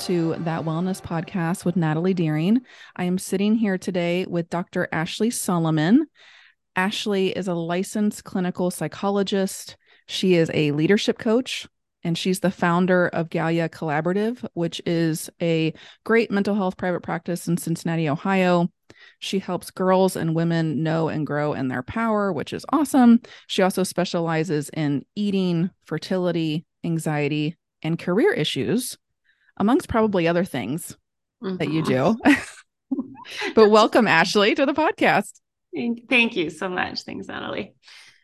to That Wellness Podcast with Natalie Deering. I am sitting here today with Dr. Ashley Solomon. Ashley is a licensed clinical psychologist. She is a leadership coach, and she's the founder of Galia Collaborative, which is a great mental health private practice in Cincinnati, Ohio. She helps girls and women know and grow in their power, which is awesome. She also specializes in eating, fertility, anxiety, and career issues amongst probably other things mm-hmm. that you do. but welcome, Ashley, to the podcast. Thank you so much. Thanks, Natalie.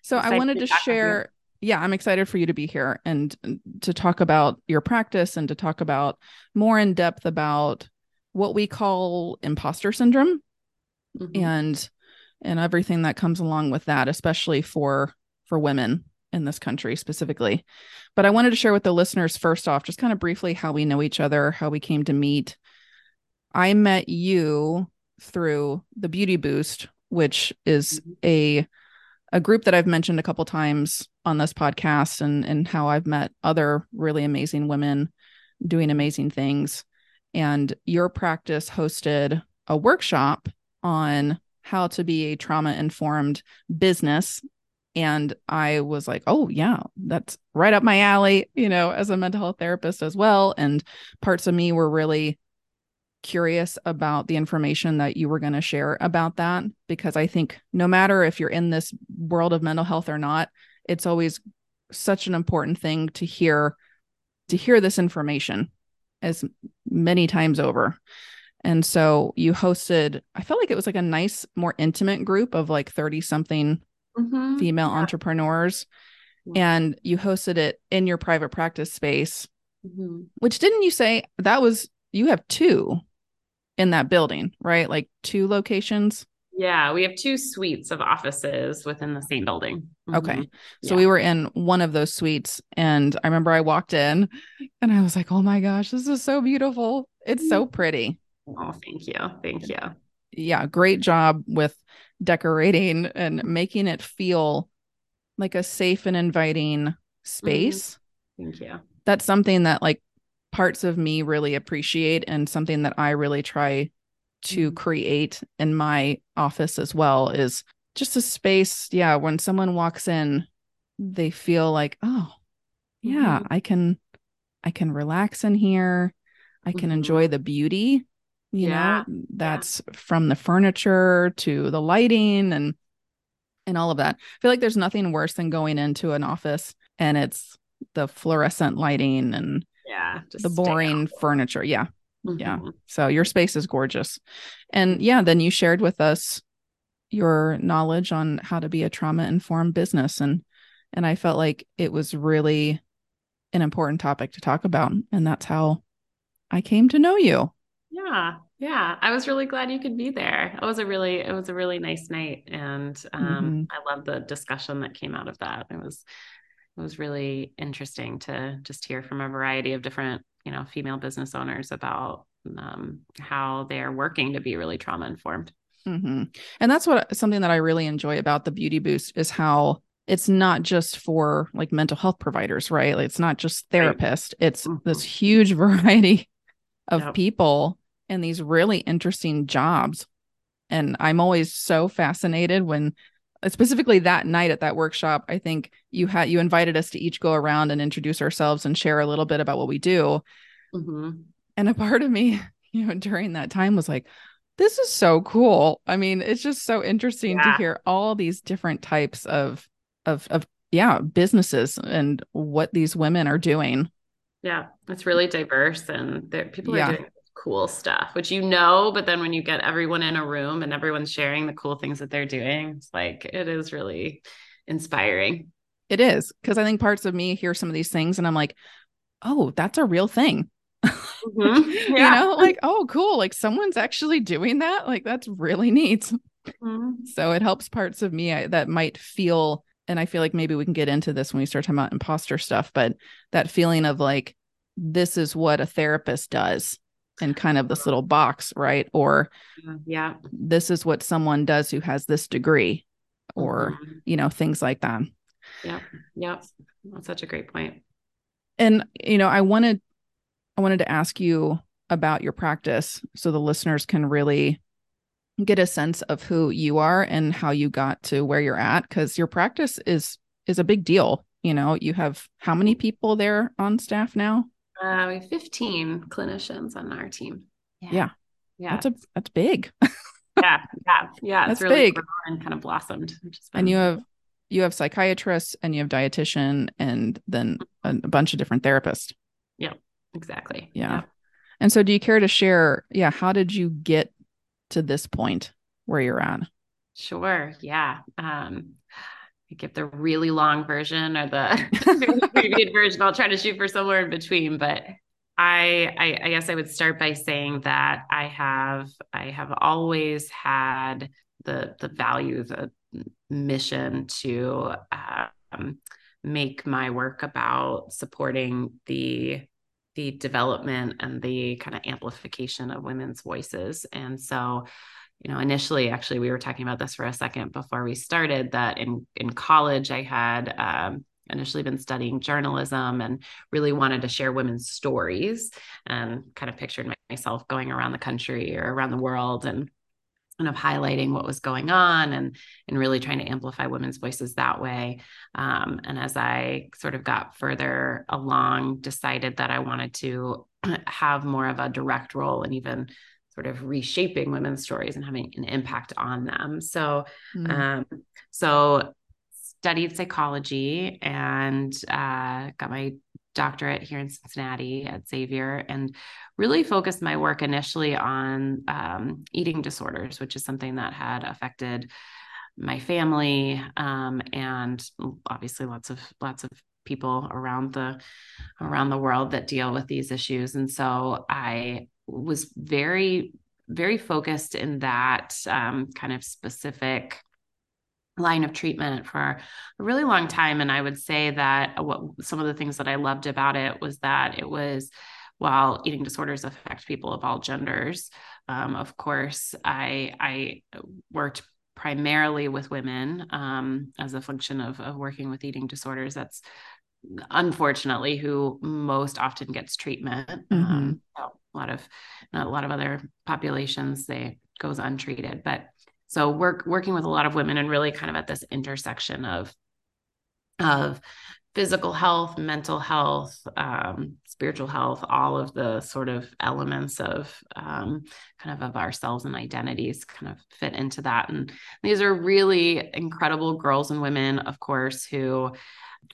So I wanted to, to share. Yeah, I'm excited for you to be here and to talk about your practice and to talk about more in depth about what we call imposter syndrome mm-hmm. and and everything that comes along with that, especially for for women in this country specifically. But I wanted to share with the listeners first off, just kind of briefly how we know each other, how we came to meet. I met you through the Beauty Boost, which is a a group that I've mentioned a couple times on this podcast and and how I've met other really amazing women doing amazing things. And your practice hosted a workshop on how to be a trauma informed business and I was like, oh, yeah, that's right up my alley, you know, as a mental health therapist as well. And parts of me were really curious about the information that you were going to share about that because I think no matter if you're in this world of mental health or not, it's always such an important thing to hear to hear this information as many times over. And so you hosted, I felt like it was like a nice, more intimate group of like 30 something mm-hmm. female yeah. entrepreneurs and you hosted it in your private practice space mm-hmm. which didn't you say that was you have two in that building right like two locations yeah we have two suites of offices within the same building okay mm-hmm. so yeah. we were in one of those suites and i remember i walked in and i was like oh my gosh this is so beautiful it's so mm-hmm. pretty oh thank you thank you yeah great job with decorating and making it feel like a safe and inviting space. Mm-hmm. Thank you. That's something that like parts of me really appreciate and something that I really try to mm-hmm. create in my office as well is just a space yeah when someone walks in they feel like oh yeah mm-hmm. i can i can relax in here i can mm-hmm. enjoy the beauty you yeah. know that's yeah. from the furniture to the lighting and and all of that i feel like there's nothing worse than going into an office and it's the fluorescent lighting and yeah the boring furniture yeah mm-hmm. yeah so your space is gorgeous and yeah then you shared with us your knowledge on how to be a trauma informed business and and i felt like it was really an important topic to talk about and that's how i came to know you yeah yeah i was really glad you could be there it was a really it was a really nice night and um, mm-hmm. i love the discussion that came out of that it was it was really interesting to just hear from a variety of different you know female business owners about um, how they're working to be really trauma informed mm-hmm. and that's what something that i really enjoy about the beauty boost is how it's not just for like mental health providers right like it's not just therapists right. it's mm-hmm. this huge variety of yep. people in these really interesting jobs. And I'm always so fascinated when specifically that night at that workshop, I think you had you invited us to each go around and introduce ourselves and share a little bit about what we do. Mm-hmm. And a part of me, you know, during that time was like, this is so cool. I mean, it's just so interesting yeah. to hear all these different types of of of yeah, businesses and what these women are doing. Yeah, it's really diverse and people yeah. are doing cool stuff, which you know, but then when you get everyone in a room and everyone's sharing the cool things that they're doing, it's like it is really inspiring. It is because I think parts of me hear some of these things and I'm like, oh, that's a real thing. Mm-hmm. Yeah. you know, like, oh, cool. Like someone's actually doing that. Like that's really neat. Mm-hmm. So it helps parts of me I, that might feel, and I feel like maybe we can get into this when we start talking about imposter stuff, but that feeling of like, this is what a therapist does in kind of this little box, right? Or yeah, this is what someone does who has this degree, or mm-hmm. you know, things like that. Yeah, yeah, that's such a great point. And you know, I wanted I wanted to ask you about your practice so the listeners can really get a sense of who you are and how you got to where you're at because your practice is is a big deal you know you have how many people there on staff now uh, we have 15 clinicians on our team yeah yeah, yeah. that's a that's big yeah yeah yeah that's really big and kind of blossomed and you have you have psychiatrists and you have dietitian and then a, a bunch of different therapists yeah exactly yeah. yeah and so do you care to share yeah how did you get to this point where you're at? Sure. Yeah. Um, I give the really long version or the abbreviated version. I'll try to shoot for somewhere in between, but I, I, I guess I would start by saying that I have I have always had the the value, the mission to um, make my work about supporting the the development and the kind of amplification of women's voices. And so, you know, initially, actually, we were talking about this for a second before we started. That in in college, I had um, initially been studying journalism and really wanted to share women's stories, and kind of pictured myself going around the country or around the world and kind of highlighting what was going on and and really trying to amplify women's voices that way um, and as i sort of got further along decided that i wanted to have more of a direct role and even sort of reshaping women's stories and having an impact on them so mm. um, so studied psychology and uh, got my doctorate here in Cincinnati at Xavier and really focused my work initially on um, eating disorders, which is something that had affected my family um, and obviously lots of lots of people around the around the world that deal with these issues and so i was very very focused in that um, kind of specific line of treatment for a really long time. And i would say that what some of the things that i loved about it was that it was while eating disorders affect people of all genders um, of course i i worked primarily with women um, as a function of, of working with eating disorders. That's unfortunately who most often gets treatment. Mm-hmm. um, a lot of not a lot of other populations they goes untreated but so work working with a lot of women and really kind of at this intersection of of physical health, mental health, um, spiritual health, all of the sort of elements of um, kind of of ourselves and identities kind of fit into that. And these are really incredible girls and women, of course, who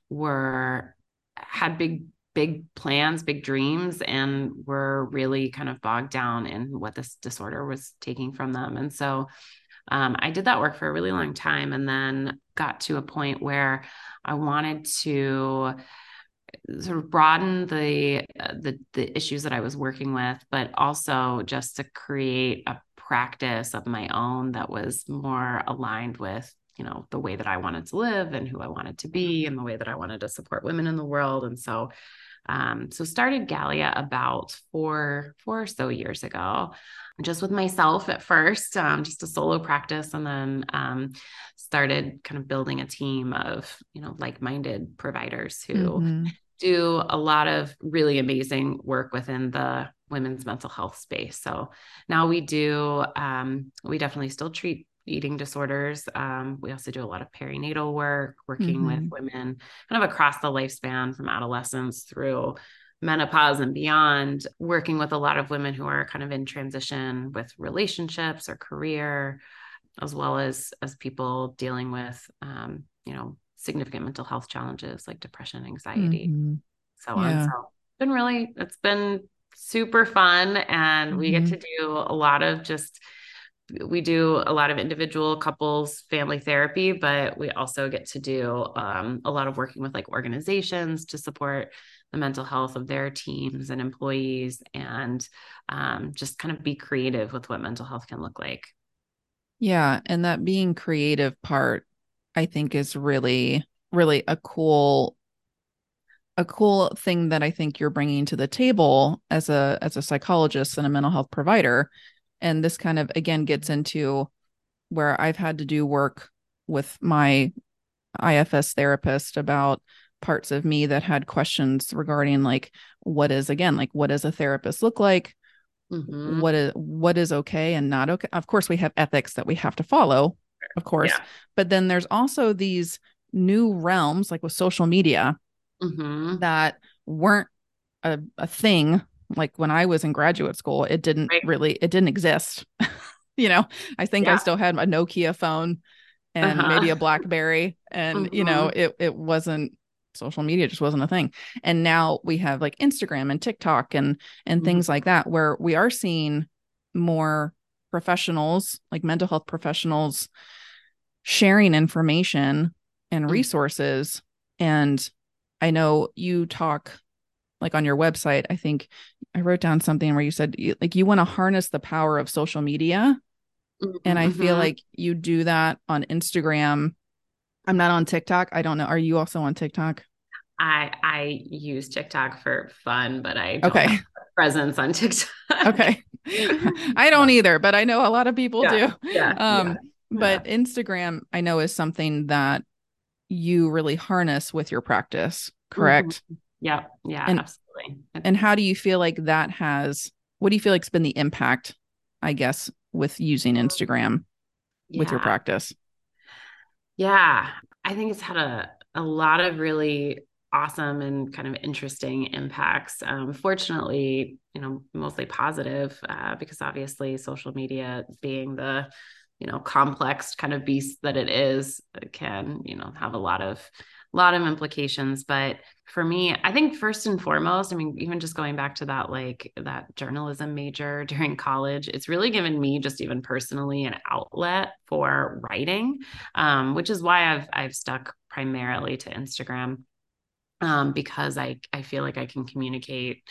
were had big big plans, big dreams, and were really kind of bogged down in what this disorder was taking from them. And so um, I did that work for a really long time and then got to a point where I wanted to sort of broaden the uh, the the issues that I was working with, but also just to create a practice of my own that was more aligned with you know the way that I wanted to live and who I wanted to be and the way that I wanted to support women in the world. And so um, so started Galia about four four or so years ago just with myself at first, um, just a solo practice, and then um, started kind of building a team of you know like-minded providers who mm-hmm. do a lot of really amazing work within the women's mental health space. So now we do um, we definitely still treat eating disorders. Um, we also do a lot of perinatal work, working mm-hmm. with women kind of across the lifespan from adolescence through menopause and beyond, working with a lot of women who are kind of in transition with relationships or career, as well as as people dealing with um, you know significant mental health challenges like depression, anxiety, mm-hmm. so on. So it's been really it's been super fun, and mm-hmm. we get mm-hmm. to do a lot of just we do a lot of individual couples family therapy but we also get to do um, a lot of working with like organizations to support the mental health of their teams and employees and um, just kind of be creative with what mental health can look like. Yeah and that being creative part i think is really really a cool a cool thing that i think you're bringing to the table as a as a psychologist and a mental health provider and this kind of again gets into where i've had to do work with my ifs therapist about parts of me that had questions regarding like what is again like what does a therapist look like mm-hmm. what is what is okay and not okay of course we have ethics that we have to follow of course yeah. but then there's also these new realms like with social media mm-hmm. that weren't a, a thing like when i was in graduate school it didn't right. really it didn't exist you know i think yeah. i still had a nokia phone and uh-huh. maybe a blackberry and mm-hmm. you know mm-hmm. it it wasn't social media just wasn't a thing and now we have like instagram and tiktok and and mm-hmm. things like that where we are seeing more professionals like mental health professionals sharing information and mm-hmm. resources and i know you talk like on your website i think i wrote down something where you said like you want to harness the power of social media mm-hmm. and i feel mm-hmm. like you do that on instagram I'm not on TikTok. I don't know. Are you also on TikTok? I I use TikTok for fun, but I okay presence on TikTok. okay, I don't either, but I know a lot of people yeah, do. Yeah, um, yeah, but. Instagram, I know, is something that you really harness with your practice. Correct? Mm-hmm. Yeah, yeah, and, absolutely. And how do you feel like that has? What do you feel like's been the impact? I guess with using Instagram with your practice. Yeah, I think it's had a a lot of really awesome and kind of interesting impacts. Um, fortunately, you know, mostly positive uh, because obviously social media being the you know complex kind of beast that it is can you know have a lot of a lot of implications but for me i think first and foremost i mean even just going back to that like that journalism major during college it's really given me just even personally an outlet for writing um, which is why i've i've stuck primarily to instagram um, because i i feel like i can communicate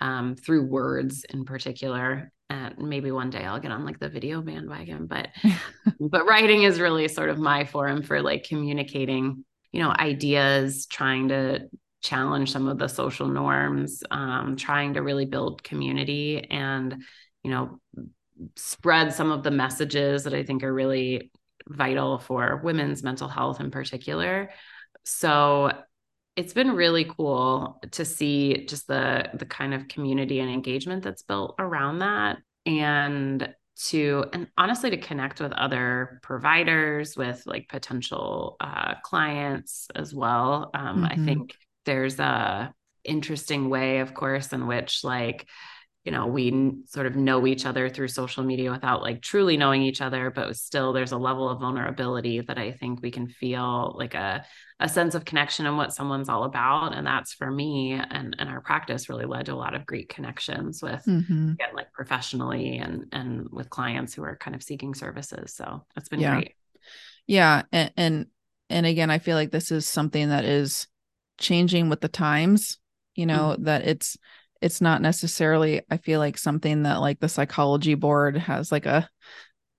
um, through words in particular and maybe one day I'll get on like the video bandwagon, but but writing is really sort of my forum for like communicating you know ideas trying to challenge some of the social norms um, trying to really build community and you know spread some of the messages that i think are really vital for women's mental health in particular. So it's been really cool to see just the the kind of community and engagement that's built around that. And to and honestly to connect with other providers with like potential uh, clients as well um, mm-hmm. i think there's a interesting way of course in which like you know we sort of know each other through social media without like truly knowing each other but still there's a level of vulnerability that i think we can feel like a, a sense of connection and what someone's all about and that's for me and, and our practice really led to a lot of great connections with mm-hmm. again like professionally and and with clients who are kind of seeking services so it's been yeah. great yeah and, and and again i feel like this is something that is changing with the times you know mm-hmm. that it's it's not necessarily i feel like something that like the psychology board has like a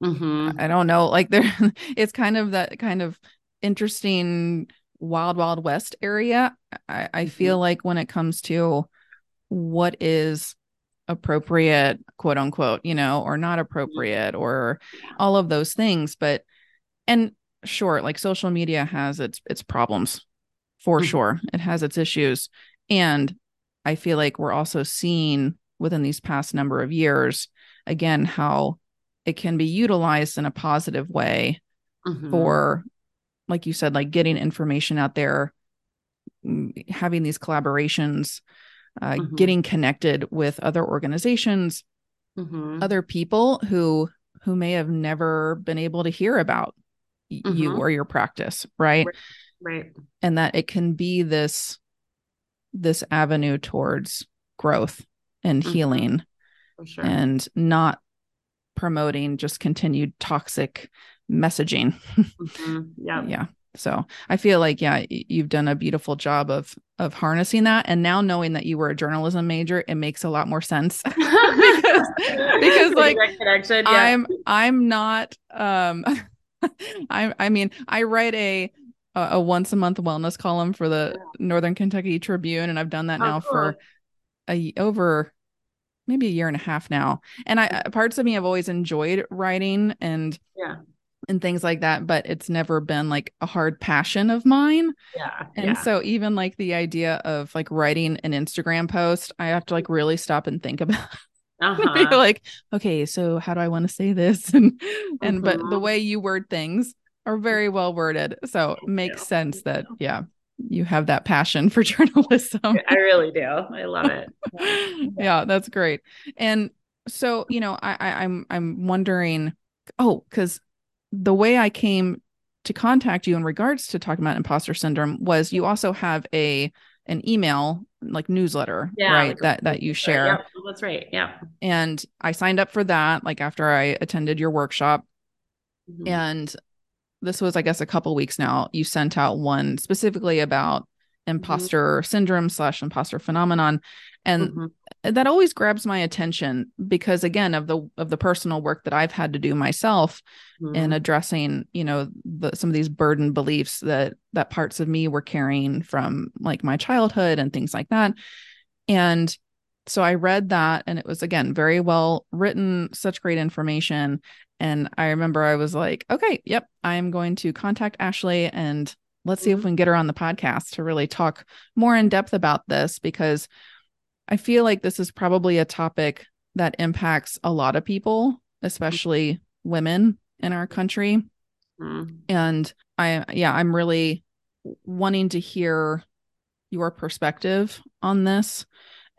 mm-hmm. I don't know like there it's kind of that kind of interesting wild wild west area i, I mm-hmm. feel like when it comes to what is appropriate quote unquote you know or not appropriate or all of those things but and sure like social media has its its problems for mm-hmm. sure it has its issues and I feel like we're also seeing within these past number of years, again, how it can be utilized in a positive way mm-hmm. for, like you said, like getting information out there, having these collaborations, uh, mm-hmm. getting connected with other organizations, mm-hmm. other people who who may have never been able to hear about you mm-hmm. or your practice, right? right? Right. And that it can be this this avenue towards growth and mm-hmm. healing sure. and not promoting just continued toxic messaging. mm-hmm. Yeah. yeah. So I feel like, yeah, you've done a beautiful job of of harnessing that. And now knowing that you were a journalism major, it makes a lot more sense because, because like yeah. I'm I'm not um I I mean I write a a, a once a month wellness column for the Northern Kentucky Tribune, and I've done that oh, now cool. for a over maybe a year and a half now. And I parts of me have always enjoyed writing, and yeah, and things like that but it's never been like a hard passion of mine yeah and yeah. so even like the idea of like writing an instagram post i have to like really stop and think about uh-huh. like okay so how do i want to say this and and mm-hmm. but the mm-hmm. way you word things are very well worded. So makes you. sense that yeah you have that passion for journalism. I really do. I love it. Yeah, yeah that's great. And so you know I, I i'm i'm wondering oh because the way I came to contact you in regards to talking about imposter syndrome was you also have a an email like newsletter yeah, right like that that you share. Yep, that's right. Yeah and i signed up for that like after i attended your workshop. Mm-hmm. and this was i guess a couple weeks now you sent out one specifically about Mm-hmm. imposter mm-hmm. syndrome slash imposter phenomenon and mm-hmm. that always grabs my attention because again of the of the personal work that i've had to do myself mm-hmm. in addressing you know the, some of these burden beliefs that that parts of me were carrying from like my childhood and things like that and so i read that and it was again very well written such great information and i remember i was like okay yep i'm going to contact ashley and let's see if mm-hmm. we can get her on the podcast to really talk more in depth about this because I feel like this is probably a topic that impacts a lot of people, especially women in our country. Mm. And I, yeah, I'm really wanting to hear your perspective on this.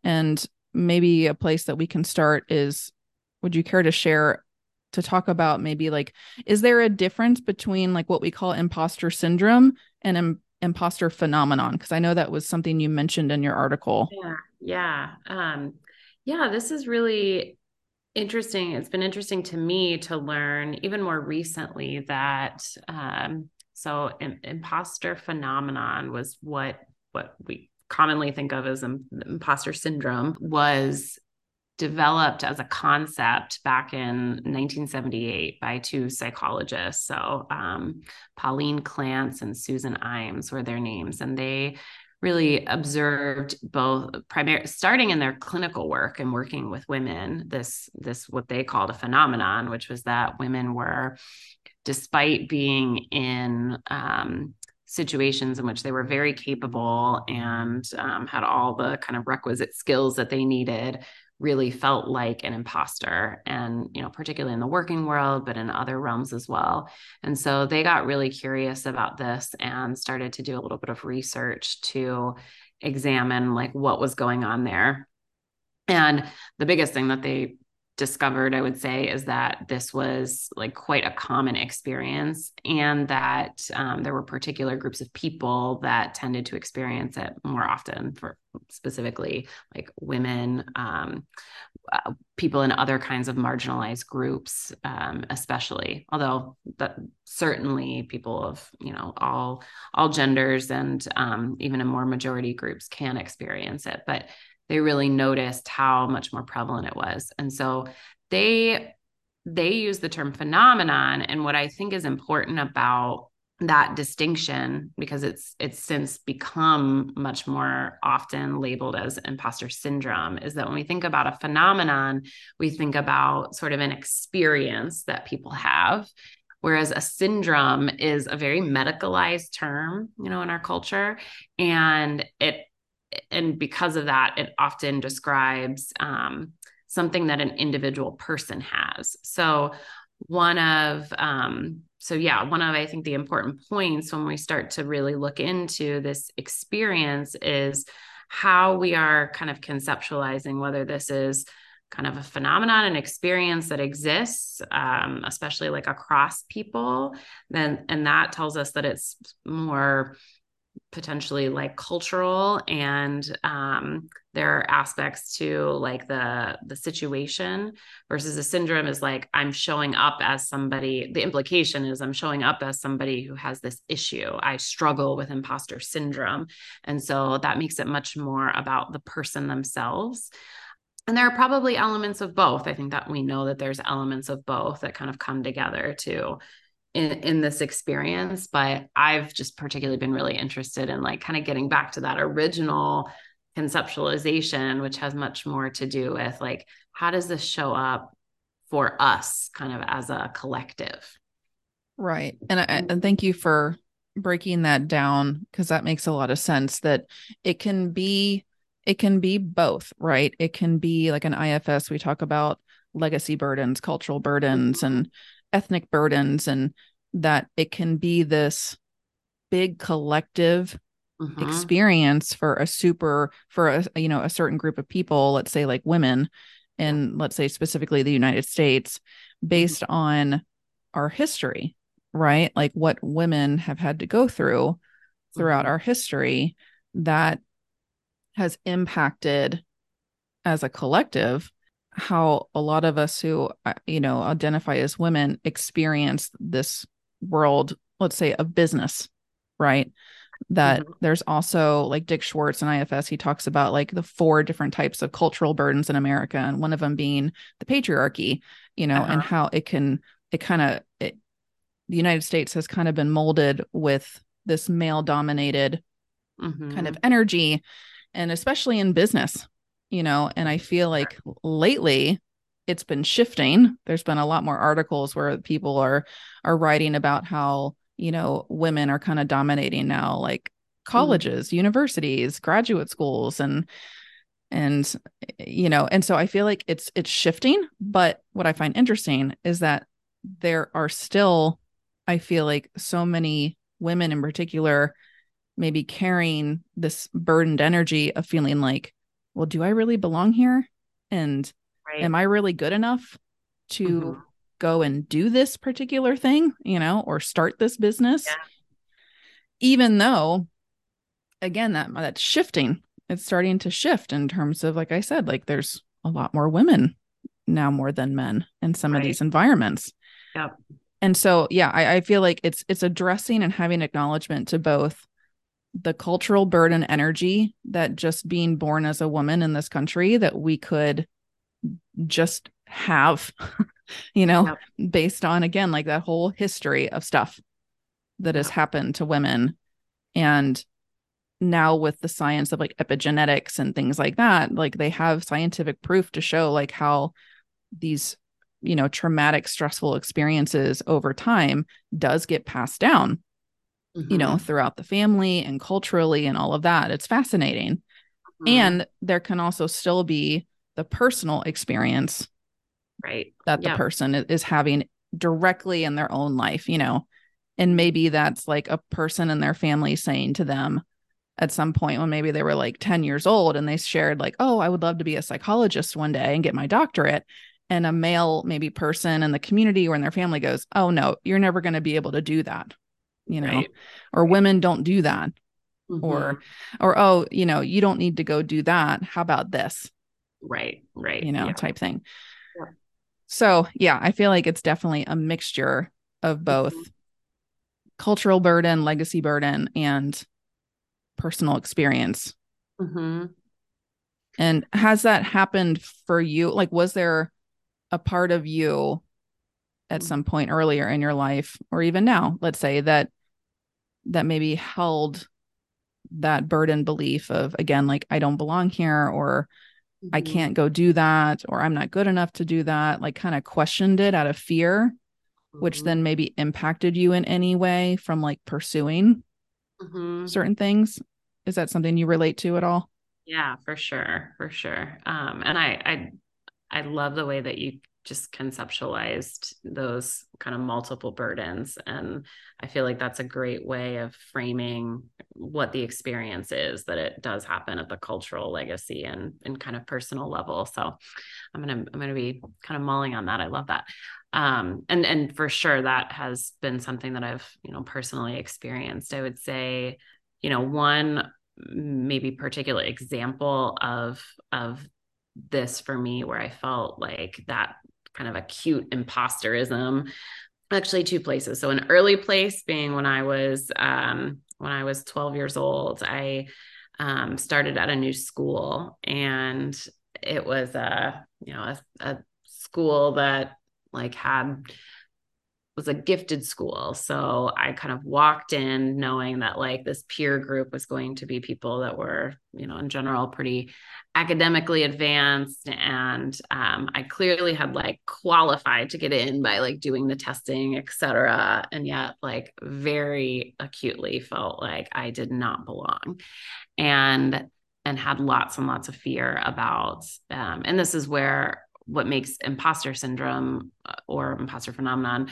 And maybe a place that we can start is would you care to share to talk about maybe like is there a difference between like what we call imposter syndrome and Im- imposter phenomenon? Because i know that was something you mentioned in your article. Yeah yeah um yeah this is really interesting. It's been interesting to me to learn even more recently that um so Im- imposter phenomenon was what what we commonly think of as imposter syndrome was developed as a concept back in 1978 by two psychologists. So, um, Pauline Clance and Susan Imes were their names, and they really observed both primary starting in their clinical work and working with women this this what they called a phenomenon which was that women were despite being in um, situations in which they were very capable and um, had all the kind of requisite skills that they needed really felt like an imposter and you know particularly in the working world but in other realms as well. And so they got really curious about this and started to do a little bit of research to examine like what was going on there. And the biggest thing that they discovered, I would say, is that this was like quite a common experience, and that um, there were particular groups of people that tended to experience it more often, for specifically like women, um, uh, people in other kinds of marginalized groups, um, especially. Although that certainly people of you know all all genders and um, even in more majority groups can experience it, but they really noticed how much more prevalent it was. And so they they use the term phenomenon and what I think is important about that distinction because it's it's since become much more often labeled as imposter syndrome is that when we think about a phenomenon we think about sort of an experience that people have whereas a syndrome is a very medicalized term you know in our culture and it and because of that, it often describes um, something that an individual person has. So, one of, um, so yeah, one of I think the important points when we start to really look into this experience is how we are kind of conceptualizing whether this is kind of a phenomenon an experience that exists um, especially like across people then and that tells us that it's more potentially like cultural and um, there are aspects to like the the situation versus a syndrome is like i'm showing up as somebody the implication is i'm showing up as somebody who has this issue. I struggle with imposter syndrome. And so that makes it much more about the person themselves. And there are probably elements of both. I think that we know that there's elements of both that kind of come together to in, in this experience but i've just particularly been really interested in like kind of getting back to that original conceptualization which has much more to do with like how does this show up for us kind of as a collective Right. And I, and thank you for breaking that down because that makes a lot of sense that it can be it can be both, right? It can be like an IFS we talk about legacy burdens, cultural burdens and ethnic burdens and that it can be this big collective mm-hmm. experience for a super for a you know a certain group of people, let's say like women and let's say specifically the United States based mm-hmm. on our history right? Like what women have had to go through throughout mm-hmm. our history that has impacted as a collective how a lot of us who uh, you know identify as women experience this world let's say of business right that mm-hmm. there's also like Dick Schwartz and IFS he talks about like the four different types of cultural burdens in America and one of them being the patriarchy you know uh-huh. and how it can it kind of the United States has kind of been molded with this male dominated mm-hmm. kind of energy and especially in business you know and i feel like lately it's been shifting there's been a lot more articles where people are are writing about how you know women are kind of dominating now like colleges mm-hmm. universities graduate schools and and you know and so i feel like it's it's shifting but what i find interesting is that there are still I feel like so many women in particular maybe carrying this burdened energy of feeling like, well, do I really belong here? And right. am I really good enough to mm-hmm. go and do this particular thing, you know, or start this business? Yeah. Even though, again, that that's shifting. It's starting to shift in terms of, like I said, like there's a lot more women now more than men in some right. of these environments. Yep and so yeah I, I feel like it's it's addressing and having acknowledgement to both the cultural burden energy that just being born as a woman in this country that we could just have you know yep. based on again like that whole history of stuff that has happened to women. And now with the science of like epigenetics and things like that like they have scientific proof to show like how these you know traumatic stressful experiences over time does get passed down mm-hmm. you know mm-hmm. throughout the family and culturally and all of that it's fascinating mm-hmm. and there can also still be the personal experience right that the person is having directly in their own life you know and maybe that's like a person in their family saying to them at some point when maybe they were like 10 years old and they shared like oh i would love to be a psychologist one day and get my doctorate and a male maybe person in the community or in their family goes oh no you're never going to be able to do that you know right. or women don't do that mm-hmm. or or oh you know you don't need to go do that how about this right right you know yeah. type thing yeah. so yeah i feel like it's definitely a mixture of both mm-hmm. cultural burden legacy burden and personal experience mm-hmm. and has that happened for you like was there a part of you at mm. some point earlier in your life or even now let's say that that maybe held that burden belief of again like i don't belong here or mm-hmm. i can't go do that or i'm not good enough to do that like kind of questioned it out of fear mm-hmm. which then maybe impacted you in any way from like pursuing mm-hmm. certain things is that something you relate to at all yeah for sure for sure um and i i I love the way that you just conceptualized those kind of multiple burdens. And I feel like that's a great way of framing what the experience is that it does happen at the cultural legacy and, and kind of personal level. So I'm gonna I'm gonna be kind of mulling on that. I love that. Um, and and for sure that has been something that I've you know personally experienced. I would say, you know, one maybe particular example of of this for me where I felt like that kind of acute imposterism. Actually, two places. So an early place being when I was um, when I was 12 years old, I um, started at a new school, and it was a you know a, a school that like had was a gifted school. So I kind of walked in knowing that like this peer group was going to be people that were, you know, in general pretty academically advanced. And um, I clearly had like qualified to get in by like doing the testing, et cetera. And yet, like, very acutely felt like I did not belong. And and had lots and lots of fear about um, and this is where what makes imposter syndrome uh, or imposter phenomenon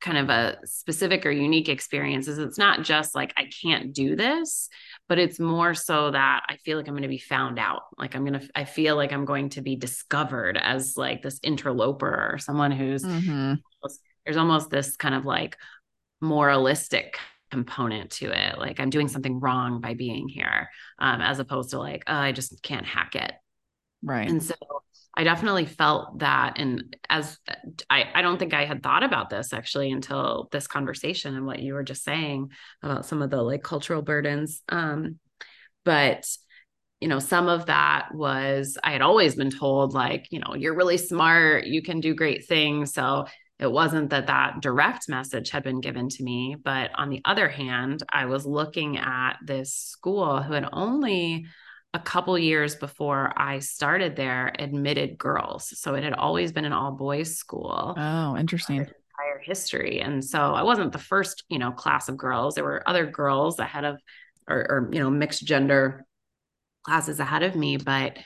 kind of a specific or unique experience is it's not just like I can't do this, but it's more so that I feel like I'm going to be found out. Like I'm going to, I feel like I'm going to be discovered as like this interloper or someone who's, mm-hmm. there's almost this kind of like moralistic component to it. Like I'm doing something wrong by being here, um, as opposed to like, oh, I just can't hack it. Right. And so I definitely felt that. And as I, I don't think I had thought about this actually until this conversation and what you were just saying about some of the like cultural burdens. Um, but you know, some of that was I had always been told, like, you know, you're really smart, you can do great things. So it wasn't that that direct message had been given to me. But on the other hand, I was looking at this school who had only a couple years before I started there admitted girls. So it had always been an all boys school. Oh, interesting. Uh, entire history. And so I wasn't the first, you know, class of girls. There were other girls ahead of or, or you know, mixed gender classes ahead of me, but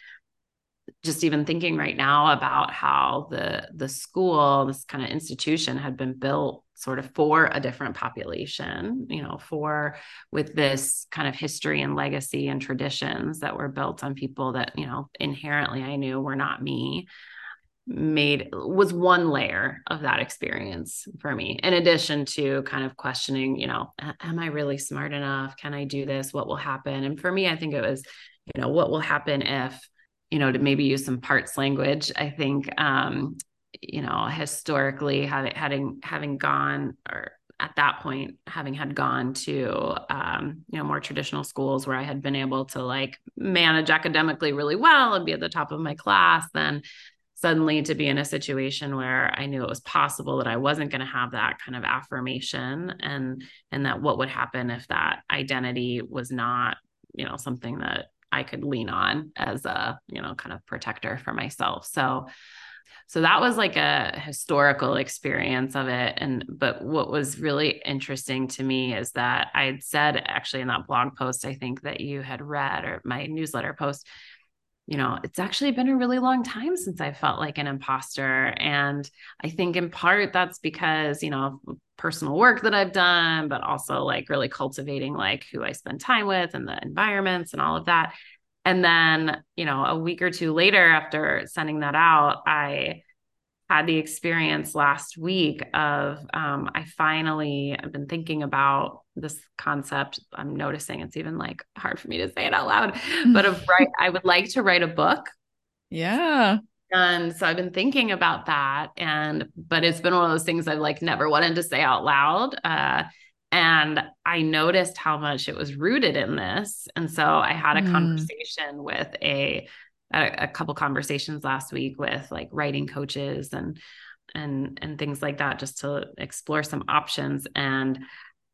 just even thinking right now about how the the school this kind of institution had been built sort of for a different population you know for with this kind of history and legacy and traditions that were built on people that you know inherently i knew were not me made was one layer of that experience for me. In addition to kind of questioning you know am i really smart enough? Can i do this? What will happen? And for me i think it was you know what will happen if you know, to maybe use some parts language, I think, um, you know, historically having having having gone or at that point having had gone to um, you know more traditional schools where I had been able to like manage academically really well and be at the top of my class, then suddenly to be in a situation where I knew it was possible that I wasn't going to have that kind of affirmation and and that what would happen if that identity was not you know something that I could lean on as a, you know, kind of protector for myself. So so that was like a historical experience of it and but what was really interesting to me is that i had said actually in that blog post i think that you had read or my newsletter post you know it's actually been a really long time since i felt like an imposter and i think in part that's because you know personal work that i've done but also like really cultivating like who i spend time with and the environments and all of that. And then, you know, a week or two later after sending that out, I had the experience last week of um, I finally I've been thinking about this concept. I'm noticing it's even like hard for me to say it out loud, but of right, I would like to write a book. Yeah. And so I've been thinking about that. And but it's been one of those things I've like never wanted to say out loud. Uh, and I noticed how much it was rooted in this. And so I had a mm. conversation with a, a, a couple conversations last week with like writing coaches and and and things like that just to explore some options. And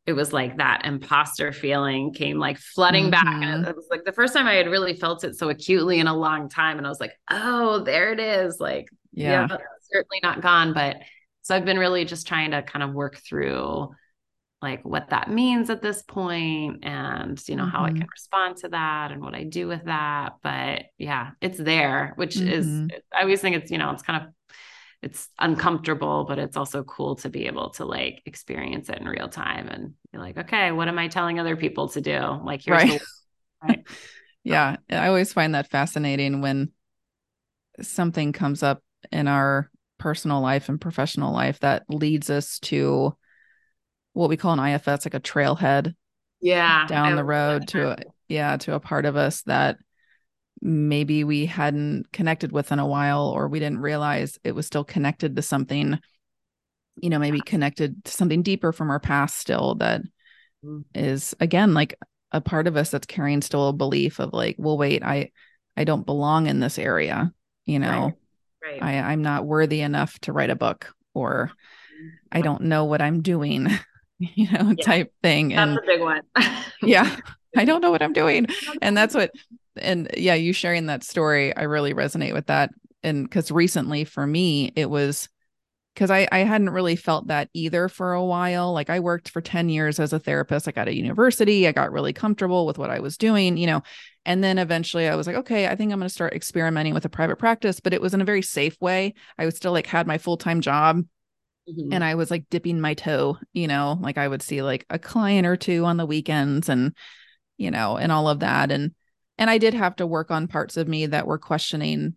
it was like that imposter feeling came like flooding mm-hmm. back. And it was like the first time i had really felt it so acutely in a long time. And i was like oh there it is. Like yeah, yeah certainly not gone. But so i've been really just trying to kind of work through like what that means at this point and you know mm-hmm. how I can mm-hmm. respond to that and what I do with that but yeah it's there which mm-hmm. is I always think it's you know it's kind of it's uncomfortable but it's also cool to be able to like experience it in real time and be like okay what am I telling other people to do like here's right, the- right? yeah I always find that fascinating when something comes up in our personal life and professional life that leads us to what we call an IFS, like a trailhead. Yeah. Down the road to a, yeah, to a part of us that maybe we hadn't connected with in a while, or we didn't realize it was still connected to something, you know, maybe connected to something deeper from our past still that mm-hmm. is again like a part of us that's carrying still a belief of like, well, wait, I I don't belong in this area, you know. Right. right. I, I'm not worthy enough to write a book or I don't know what I'm doing, you know, yeah. type thing. That's and, a big one. yeah. I don't know what I'm doing. And that's what, and yeah, you sharing that story, I really resonate with that. And because recently for me, it was because I, I hadn't really felt that either for a while. Like I worked for 10 years as a therapist. I got a university. I got really comfortable with what I was doing, you know. And then eventually I was like, okay, I think I'm going to start experimenting with a private practice, but it was in a very safe way. I was still like had my full-time job. Mm-hmm. And I was like dipping my toe, you know, like I would see like a client or two on the weekends and, you know, and all of that. And, and I did have to work on parts of me that were questioning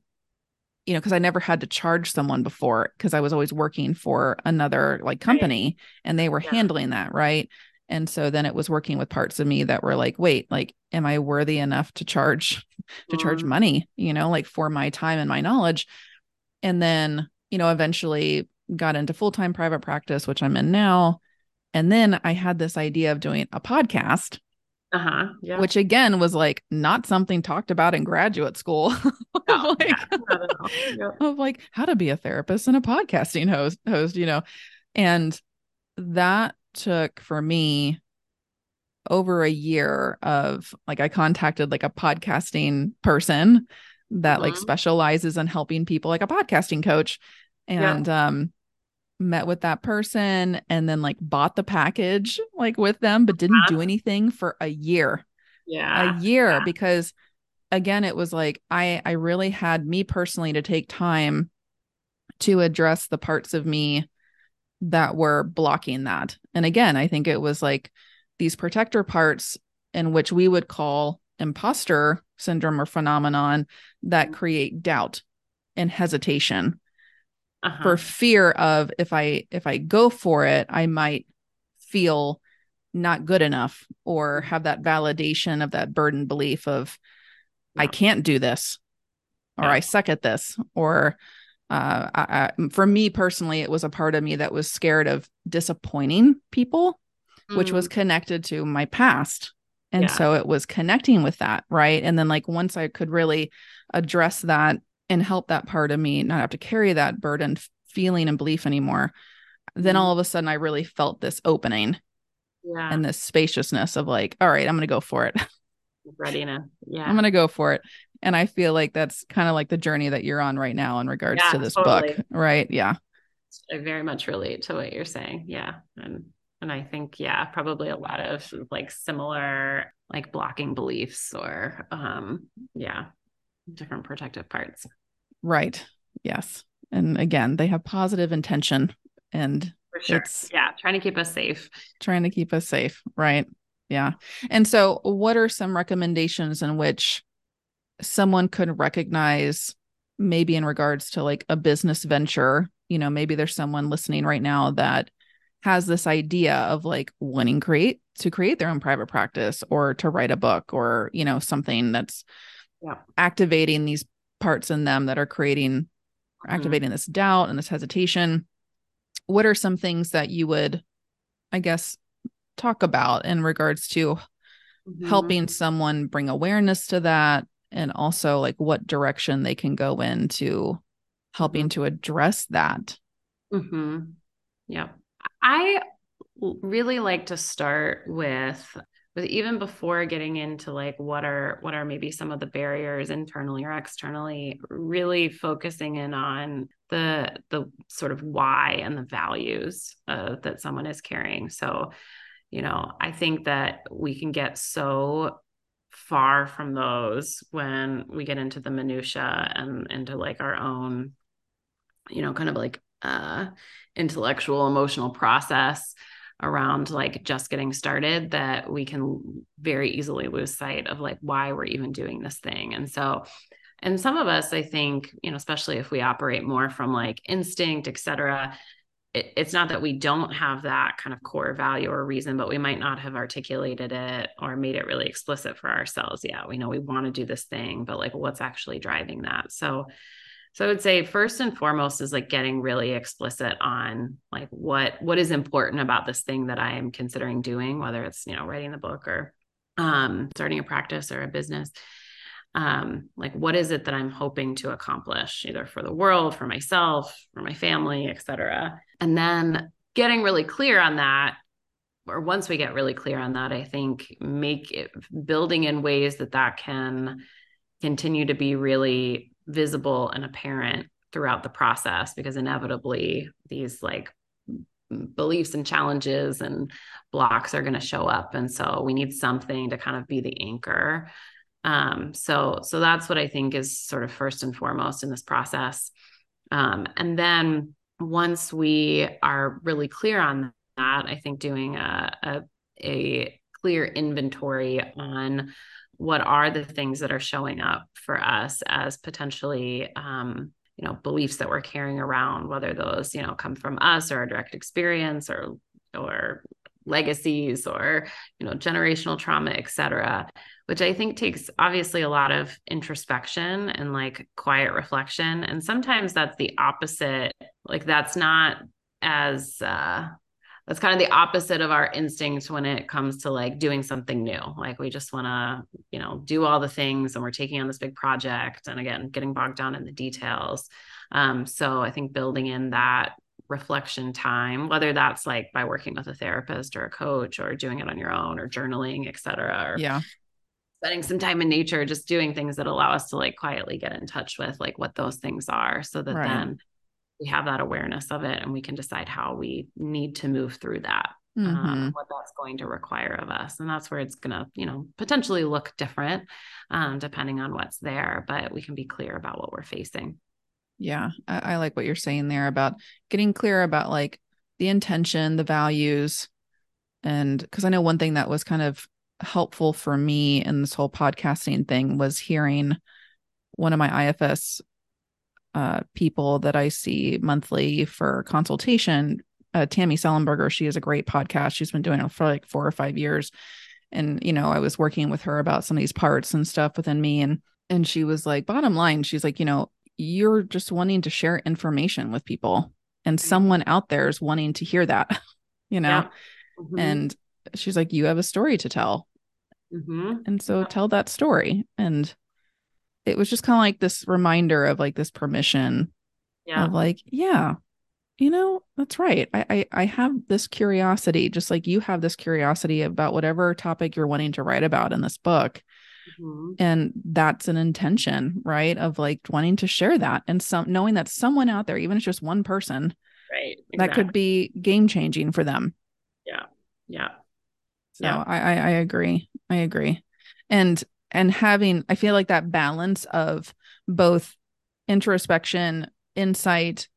you know, because I never had to charge someone before because I was always working for another like company right. and they were yeah. handling that. Right. And so then it was working with parts of me that were like, wait, like, am I worthy enough to charge, to charge mm-hmm. money, you know, like for my time and my knowledge? And then, you know, eventually got into full time private practice, which I'm in now. And then I had this idea of doing a podcast uh-huh yeah. which again was like not something talked about in graduate school oh, like, yeah, of like how to be a therapist and a podcasting host host you know and that took for me over a year of like I contacted like a podcasting person that like mm-hmm. specializes in helping people like a podcasting coach and yeah. um met with that person and then like bought the package like with them but didn't do uh-huh. anything for a year yeah a year yeah. because again it was like i i really had me personally to take time to address the parts of me that were blocking that and again i think it was like these protector parts in which we would call imposter syndrome or phenomenon that mm-hmm. create doubt and hesitation uh-huh. for fear of if I if I go for it, I might feel not good enough or have that validation of that burden belief of yeah. I can't do this or yeah. I suck at this or uh, I, I, for me personally, it was a part of me that was scared of disappointing people, mm. which was mm. connected to my past. And yeah. so it was connecting with that. Right. And then, like, once I could really address that and help that part of me not have to carry that burden feeling and belief anymore then all mm-hmm. of a sudden i really felt this opening yeah. and this spaciousness of like all right i'm gonna go for it. Readiness. Yeah. I'm gonna go for it. And i feel like that's kind of like the journey that you're on right now in regards yeah, to this totally. book right? Yeah. I very much relate to what you're saying. Yeah. And and i think yeah probably a lot of like similar like blocking beliefs or um yeah different protective parts. Right. Yes. And again, they have positive intention and sure. it's yeah, trying to keep us safe. Trying to keep us safe. Right. Yeah. And so what are some recommendations in which someone could recognize maybe in regards to like a business venture, you know, maybe there's someone listening right now that has this idea of like wanting create to create their own private practice or to write a book or, you know, something that's yeah. activating these parts in them that are creating mm-hmm. activating this doubt and this hesitation what are some things that you would i guess talk about in regards to mm-hmm. helping someone bring awareness to that and also like what direction they can go into helping mm-hmm. to address that mm-hmm. yeah i really like to start with but even before getting into like what are what are maybe some of the barriers internally or externally really focusing in on the the sort of why and the values uh, that someone is carrying. So you know i think that we can get so far from those when we get into the minutia and into like our own you know kind of like uh intellectual emotional process around like just getting started that we can very easily lose sight of like why we're even doing this thing. And so, and some of us, I think, you know, especially if we operate more from like instinct, et cetera, it, it's not that we don't have that kind of core value or reason, but we might not have articulated it or made it really explicit for ourselves. Yeah, we know we want to do this thing, but like what's actually driving that? So, so I would say first and foremost is like getting really explicit on like what what is important about this thing that I am considering doing, whether it's, you know, writing the book or um starting a practice or a business. um, like what is it that i'm hoping to accomplish either for the world for myself for my family et cetera and then getting really clear on that or once we get really clear on that i think make it building in ways that that can continue to be really visible and apparent throughout the process because inevitably these like beliefs and challenges and blocks are going to show up. And so we need something to kind of be the anchor. Um, so so that's what i think is sort of first and foremost in this process. Um, and then once we are really clear on that i think doing a, a, a clear inventory on what are the things that are showing up for us as potentially um, you know beliefs that we're carrying around whether those you know come from us or a direct experience or or legacies or you know generational trauma etc which i think takes obviously a lot of introspection and like quiet reflection. And sometimes that's the opposite like that's not as uh that's kind of the opposite of our instinct when it comes to like doing something new. Like we just want to you know do all the things and we're taking on this big project and again getting bogged down in the details. Um, so i think building in that reflection time whether that's like by working with a therapist or a coach or doing it on your own or journaling et cetera or yeah. spending some time in nature just doing things that allow us to like quietly get in touch with like what those things are so that right. then we have that awareness of it and we can decide how we need to move through that um, mm-hmm. um, what that's going to require of us and that's where it's going to you know potentially look different um, depending on what's there but we can be clear about what we're facing yeah I, I like what you're saying there about getting clear about like the intention the values and because i know one thing that was kind of helpful for me in this whole podcasting thing was hearing one of my ifs uh, people that I see monthly for consultation. Uh, Tammy Sellenberger, she has a great podcast. She's been doing it for like four or five years. And, you know, I was working with her about some of these parts and stuff within me. And, and she was like, bottom line, she's like, you know, you're just wanting to share information with people and mm-hmm. someone out there is wanting to hear that, you know? Yeah. Mm-hmm. And she's like, you have a story to tell. Mm-hmm. And so tell that story. And it was just kind of like this reminder of like this permission yeah. of like, yeah, you know, that's right. I, I I have this curiosity, just like you have this curiosity about whatever topic you're wanting to write about in this book. Mm-hmm. And that's an intention, right? Of like wanting to share that and some knowing that someone out there, even if it's just one person, right, exactly. that could be game changing for them. Yeah. Yeah. So yeah. I, I I agree. I agree. And and having i feel like that balance of both introspection insight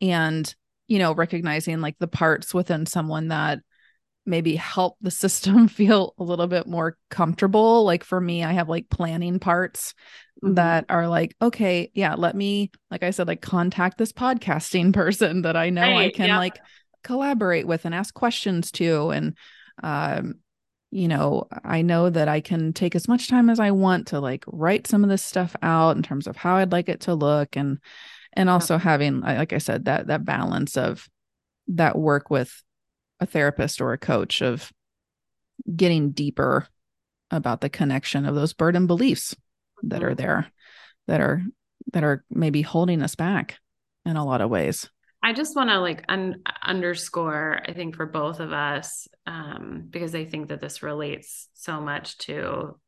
and you know recognizing like the parts within someone that maybe help the system feel a little bit more comfortable like for me i have like planning parts mm-hmm. that are like okay yeah let me like i said like contact this podcasting person that i know right, i can yeah. like collaborate with and ask questions to and um you know, I know that I can take as much time as I want to like write some of this stuff out in terms of how I'd like it to look and and also having like I said that that balance of that work with a therapist or a coach of getting deeper about the connection of those burden beliefs that are mm-hmm. there that are that are maybe holding us back in a lot of ways. I just want to like un- underscore, I think for both of us, um, because I think that this relates so much to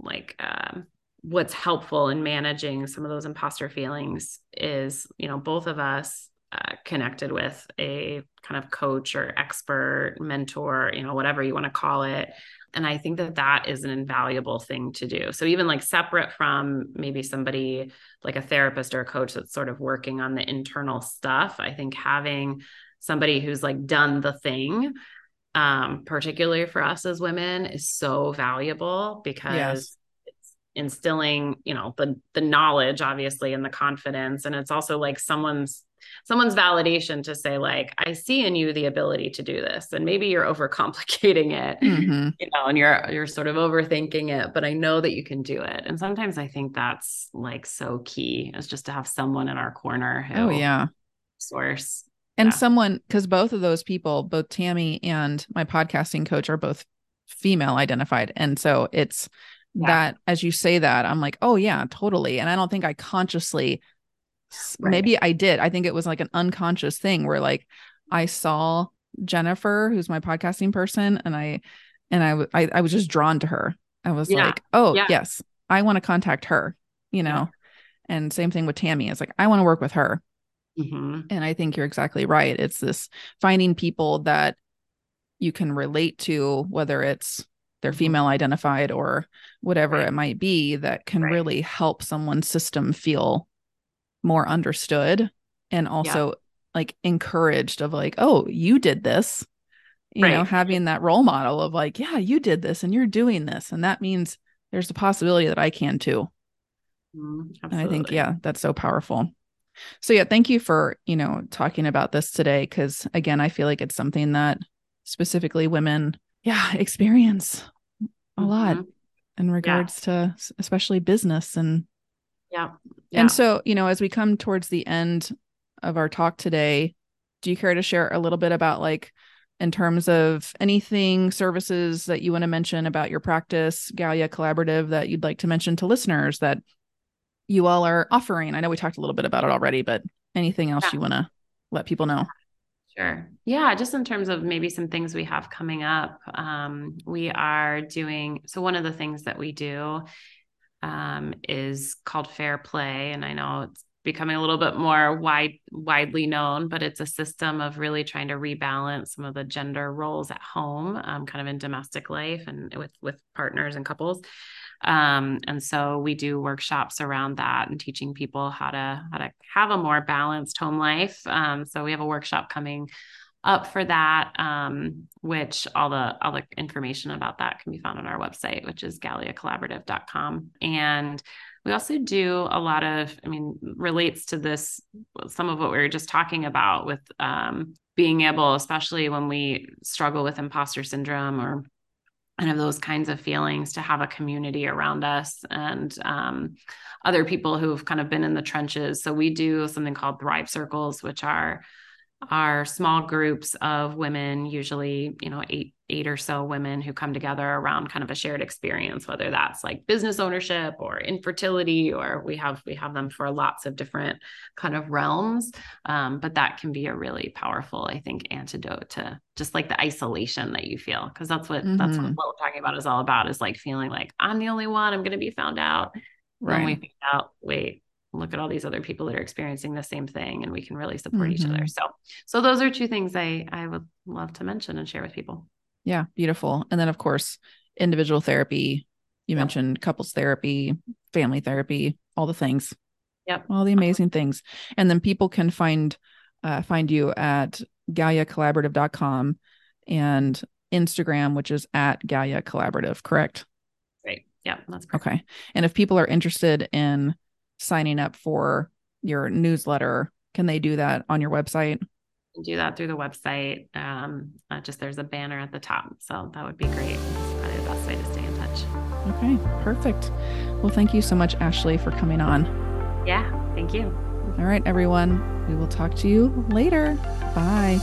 like um, what's helpful in managing some of those imposter feelings is, you know, both of us uh, connected with a kind of coach or expert, mentor, you know, whatever you want to call it, and I think that that is an invaluable thing to do. So, even like separate from maybe somebody like a therapist or a coach that's sort of working on the internal stuff, I think having somebody who's like done the thing, um, particularly for us as women, is so valuable because. Yes instilling you know the the knowledge obviously and the confidence and it's also like someone's someone's validation to say like i see in you the ability to do this and maybe you're overcomplicating it mm-hmm. you know and you're you're sort of overthinking it but i know that you can do it and sometimes i think that's like so key is just to have someone in our corner who oh yeah source and yeah. someone because both of those people both tammy and my podcasting coach are both female identified and so it's yeah. that as you say that, I'm like, oh yeah, totally. And I don't think I consciously right. maybe I did. I think it was like an unconscious thing where like I saw Jennifer, who's my podcasting person, and I and I I, I was just drawn to her. I was yeah. like, oh yeah. yes, I want to contact her, you know. And same thing with Tammy. It's like I want to work with her. Mm-hmm. And I think you're exactly right. It's this finding people that you can relate to, whether it's they're female identified or whatever right. it might be, that can right. really help someone's system feel more understood and also yeah. like encouraged of like, oh, you did this. You right. know, having that role model of like, yeah, you did this and you're doing this. And that means there's a possibility that I can too. Mm, and I think, yeah, that's so powerful. So yeah, thank you for, you know, talking about this today. Cause again, I feel like it's something that specifically women, yeah, experience a mm-hmm. lot in regards yeah. to especially business and yeah. yeah. And so, you know, as we come towards the end of our talk today, do you care to share a little bit about like in terms of anything services that you want to mention about your practice, Galia Collaborative that you'd like to mention to listeners that you all are offering? I know we talked a little bit about it already, but anything else yeah. you want to let people know? Sure. Yeah, just in terms of maybe some things we have coming up, um, we are doing. So, one of the things that we do um, is called Fair Play. And I know it's becoming a little bit more wide widely known but it's a system of really trying to rebalance some of the gender roles at home um, kind of in domestic life and with with partners and couples um, and so we do workshops around that and teaching people how to how to have a more balanced home life. Um, so we have a workshop coming up for that, um, which all the all the information about that can be found on our website, which is GaliaCollaborative.com. And we also do a lot of, I mean, relates to this, some of what we were just talking about with um, being able, especially when we struggle with imposter syndrome or and of those kinds of feelings to have a community around us and um, other people who've kind of been in the trenches. So we do something called Thrive Circles, which are are small groups of women, usually, you know, eight, eight or so women who come together around kind of a shared experience, whether that's like business ownership or infertility, or we have, we have them for lots of different kind of realms. Um, but that can be a really powerful, I think, antidote to just like the isolation that you feel. Cause that's what, mm-hmm. that's what, we're talking about is all about is like feeling like I'm the only one, I'm going to be found out. Right. When we find out, wait, look at all these other people that are experiencing the same thing and we can really support mm-hmm. each other mm-hmm. so so those are two things i i would love to mention and share with people yeah beautiful and then of course individual therapy you yep. mentioned couples therapy family therapy all the things yep all the amazing things and then people can find uh, find you at galiacollaborative.com and instagram which is at galia collaborative correct Great. Yeah, that's perfect. okay. And if people are interested in signing up for your newsletter, can they do that on your website? do that through the website. Um, uh, just there's a banner at the top. So that would be great. It's probably the best way to stay in touch. Okay, perfect. Well, thank you so much, Ashley, for coming on. Yeah, thank you. All right, everyone. We will talk to you later. Bye.